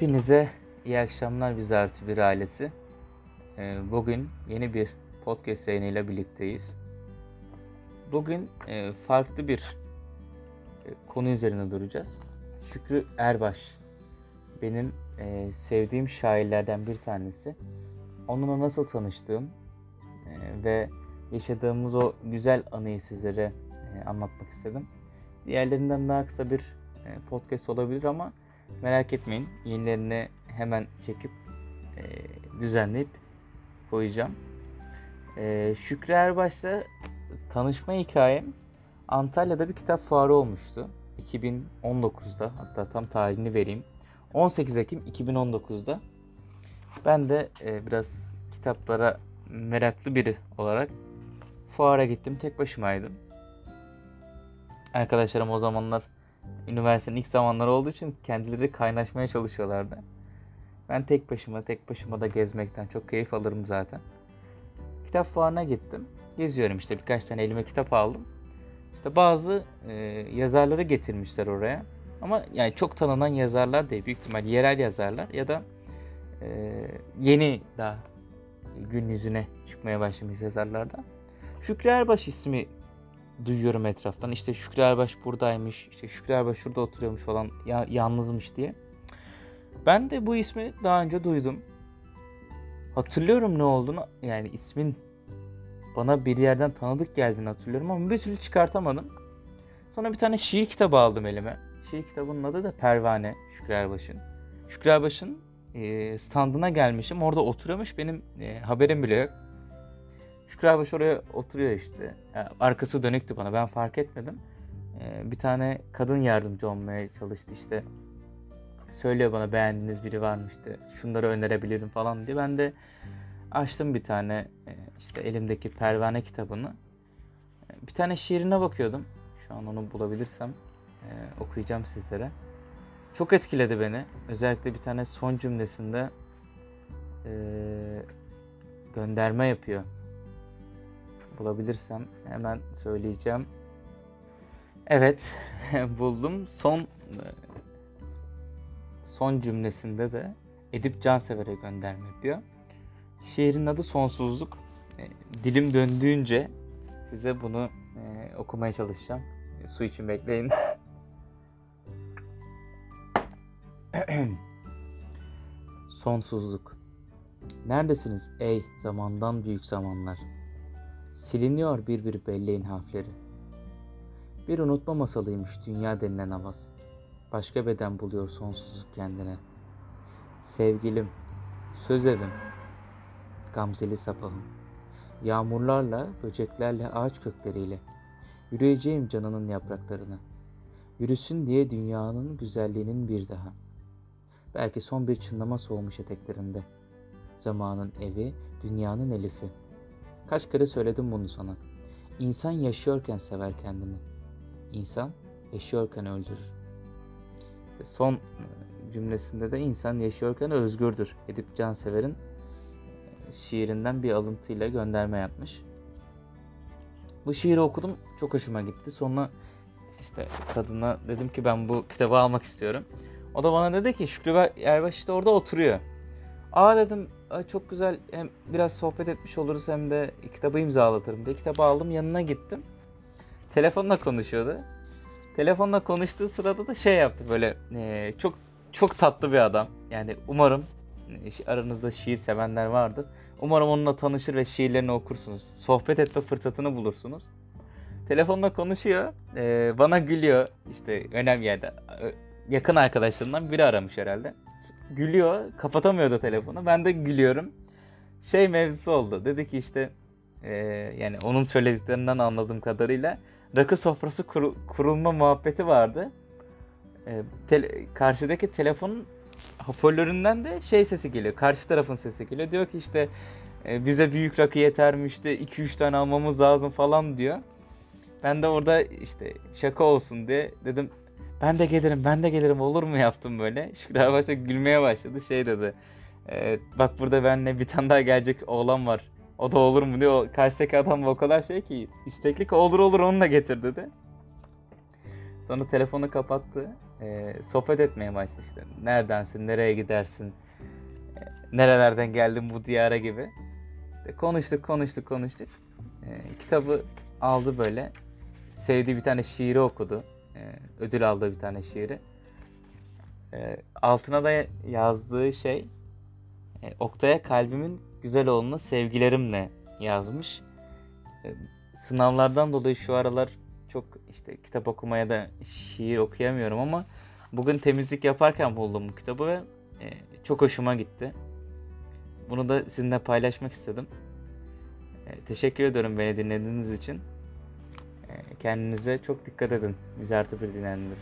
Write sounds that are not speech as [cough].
Hepinize iyi akşamlar biz artı bir ailesi. Ee, Bugün yeni bir podcast yayınıyla birlikteyiz. Bugün e, farklı bir e, konu üzerine duracağız. Şükrü Erbaş benim e, sevdiğim şairlerden bir tanesi. Onunla nasıl tanıştığım ve yaşadığımız o güzel anıyı sizlere anlatmak istedim. Diğerlerinden daha kısa bir podcast olabilir ama merak etmeyin. Yenilerini hemen çekip e, düzenleyip koyacağım. E, Şükrü Erbaş'la tanışma hikayem Antalya'da bir kitap fuarı olmuştu. 2019'da hatta tam tarihini vereyim. 18 Ekim 2019'da. Ben de e, biraz kitaplara meraklı biri olarak fuara gittim. Tek başımaydım. Arkadaşlarım o zamanlar üniversitenin ilk zamanları olduğu için kendileri kaynaşmaya çalışıyorlardı. Ben tek başıma, tek başıma da gezmekten çok keyif alırım zaten. Kitap fuarına gittim. Geziyorum işte birkaç tane elime kitap aldım. İşte bazı e, yazarları getirmişler oraya. Ama yani çok tanınan yazarlar değil. Büyük ihtimal yerel yazarlar ya da e, yeni daha gün yüzüne çıkmaya başlamış yazarlardan. Şükrü Erbaş ismi duyuyorum etraftan. İşte Şükrü Erbaş buradaymış, işte Şükrü Erbaş şurada oturuyormuş falan, ya, yalnızmış diye. Ben de bu ismi daha önce duydum. Hatırlıyorum ne olduğunu, yani ismin bana bir yerden tanıdık geldiğini hatırlıyorum ama bir türlü çıkartamadım. Sonra bir tane şiir kitabı aldım elime. Şiir kitabının adı da Pervane Şükrü Erbaş'ın. Şükrü Erbaş'ın e, standına gelmişim. Orada oturuyormuş. Benim e, haberim bile yok. Şükrü Erbaş oraya oturuyor işte. Yani arkası dönüktü bana. Ben fark etmedim. E, bir tane kadın yardımcı olmaya çalıştı işte. Söylüyor bana beğendiğiniz biri var işte. Şunları önerebilirim falan diye. Ben de açtım bir tane e, işte elimdeki pervane kitabını. E, Bir tane şiirine bakıyordum. Şu an onu bulabilirsem e, okuyacağım sizlere. Çok etkiledi beni. Özellikle bir tane son cümlesinde e, gönderme yapıyor. Bulabilirsem hemen söyleyeceğim. Evet, [laughs] buldum. Son son cümlesinde de Edip Cansever'e gönderme yapıyor. Şiirin adı Sonsuzluk. E, dilim döndüğünce size bunu e, okumaya çalışacağım. E, su için bekleyin. [laughs] Sonsuzluk. Neredesiniz ey zamandan büyük zamanlar? Siliniyor bir bir belleğin harfleri. Bir unutma masalıymış dünya denilen havas. Başka beden buluyor sonsuzluk kendine. Sevgilim, söz evim, gamzeli sapağım. Yağmurlarla, böceklerle, ağaç kökleriyle yürüyeceğim canının yapraklarına. Yürüsün diye dünyanın güzelliğinin bir daha. Belki son bir çınlama soğumuş eteklerinde. Zamanın evi, dünyanın elifi. Kaç kere söyledim bunu sana. İnsan yaşıyorken sever kendini. İnsan yaşıyorken öldürür. İşte son cümlesinde de insan yaşıyorken özgürdür. Edip Cansever'in şiirinden bir alıntıyla gönderme yapmış. Bu şiiri okudum. Çok hoşuma gitti. Sonra işte kadına dedim ki ben bu kitabı almak istiyorum. O da bana dedi ki Şükrü Erbaş işte orada oturuyor. Aa dedim çok güzel hem biraz sohbet etmiş oluruz hem de kitabı imzalatırım diye kitabı aldım yanına gittim. Telefonla konuşuyordu. Telefonla konuştuğu sırada da şey yaptı böyle e, çok çok tatlı bir adam. Yani umarım e, aranızda şiir sevenler vardır. Umarım onunla tanışır ve şiirlerini okursunuz. Sohbet etme fırsatını bulursunuz. Telefonla konuşuyor. e, bana gülüyor. İşte önemli yerde. Yakın arkadaşlarından biri aramış herhalde. Gülüyor. Kapatamıyordu telefonu. Ben de gülüyorum. Şey mevzusu oldu. Dedi ki işte e, yani onun söylediklerinden anladığım kadarıyla rakı sofrası kur- kurulma muhabbeti vardı. E, tele- karşıdaki telefonun hoparlöründen de şey sesi geliyor. Karşı tarafın sesi geliyor. Diyor ki işte e, bize büyük rakı yetermiş de 2-3 tane almamız lazım falan diyor. Ben de orada işte şaka olsun diye dedim ben de gelirim ben de gelirim olur mu yaptım böyle. Şükrü başta gülmeye başladı şey dedi. E, bak burada benimle bir tane daha gelecek oğlan var. O da olur mu diyor. O Karşıdaki adam o kadar şey ki istekli ki olur olur onu da getir dedi. Sonra telefonu kapattı. e, sohbet etmeye başladı işte. Neredensin, nereye gidersin, e, nerelerden geldin bu diyara gibi. İşte konuştuk, konuştuk, konuştuk. E, kitabı aldı böyle. Sevdiği bir tane şiiri okudu. E, ödül aldığı bir tane şiiri. E, altına da yazdığı şey e, Oktay'a kalbimin güzel oğluna sevgilerimle yazmış. E, sınavlardan dolayı şu aralar çok işte kitap okumaya da şiir okuyamıyorum ama bugün temizlik yaparken buldum bu kitabı ve e, çok hoşuma gitti. Bunu da sizinle paylaşmak istedim. E, teşekkür ediyorum beni dinlediğiniz için. Kendinize çok dikkat edin. Biz artı bir dinleyenler.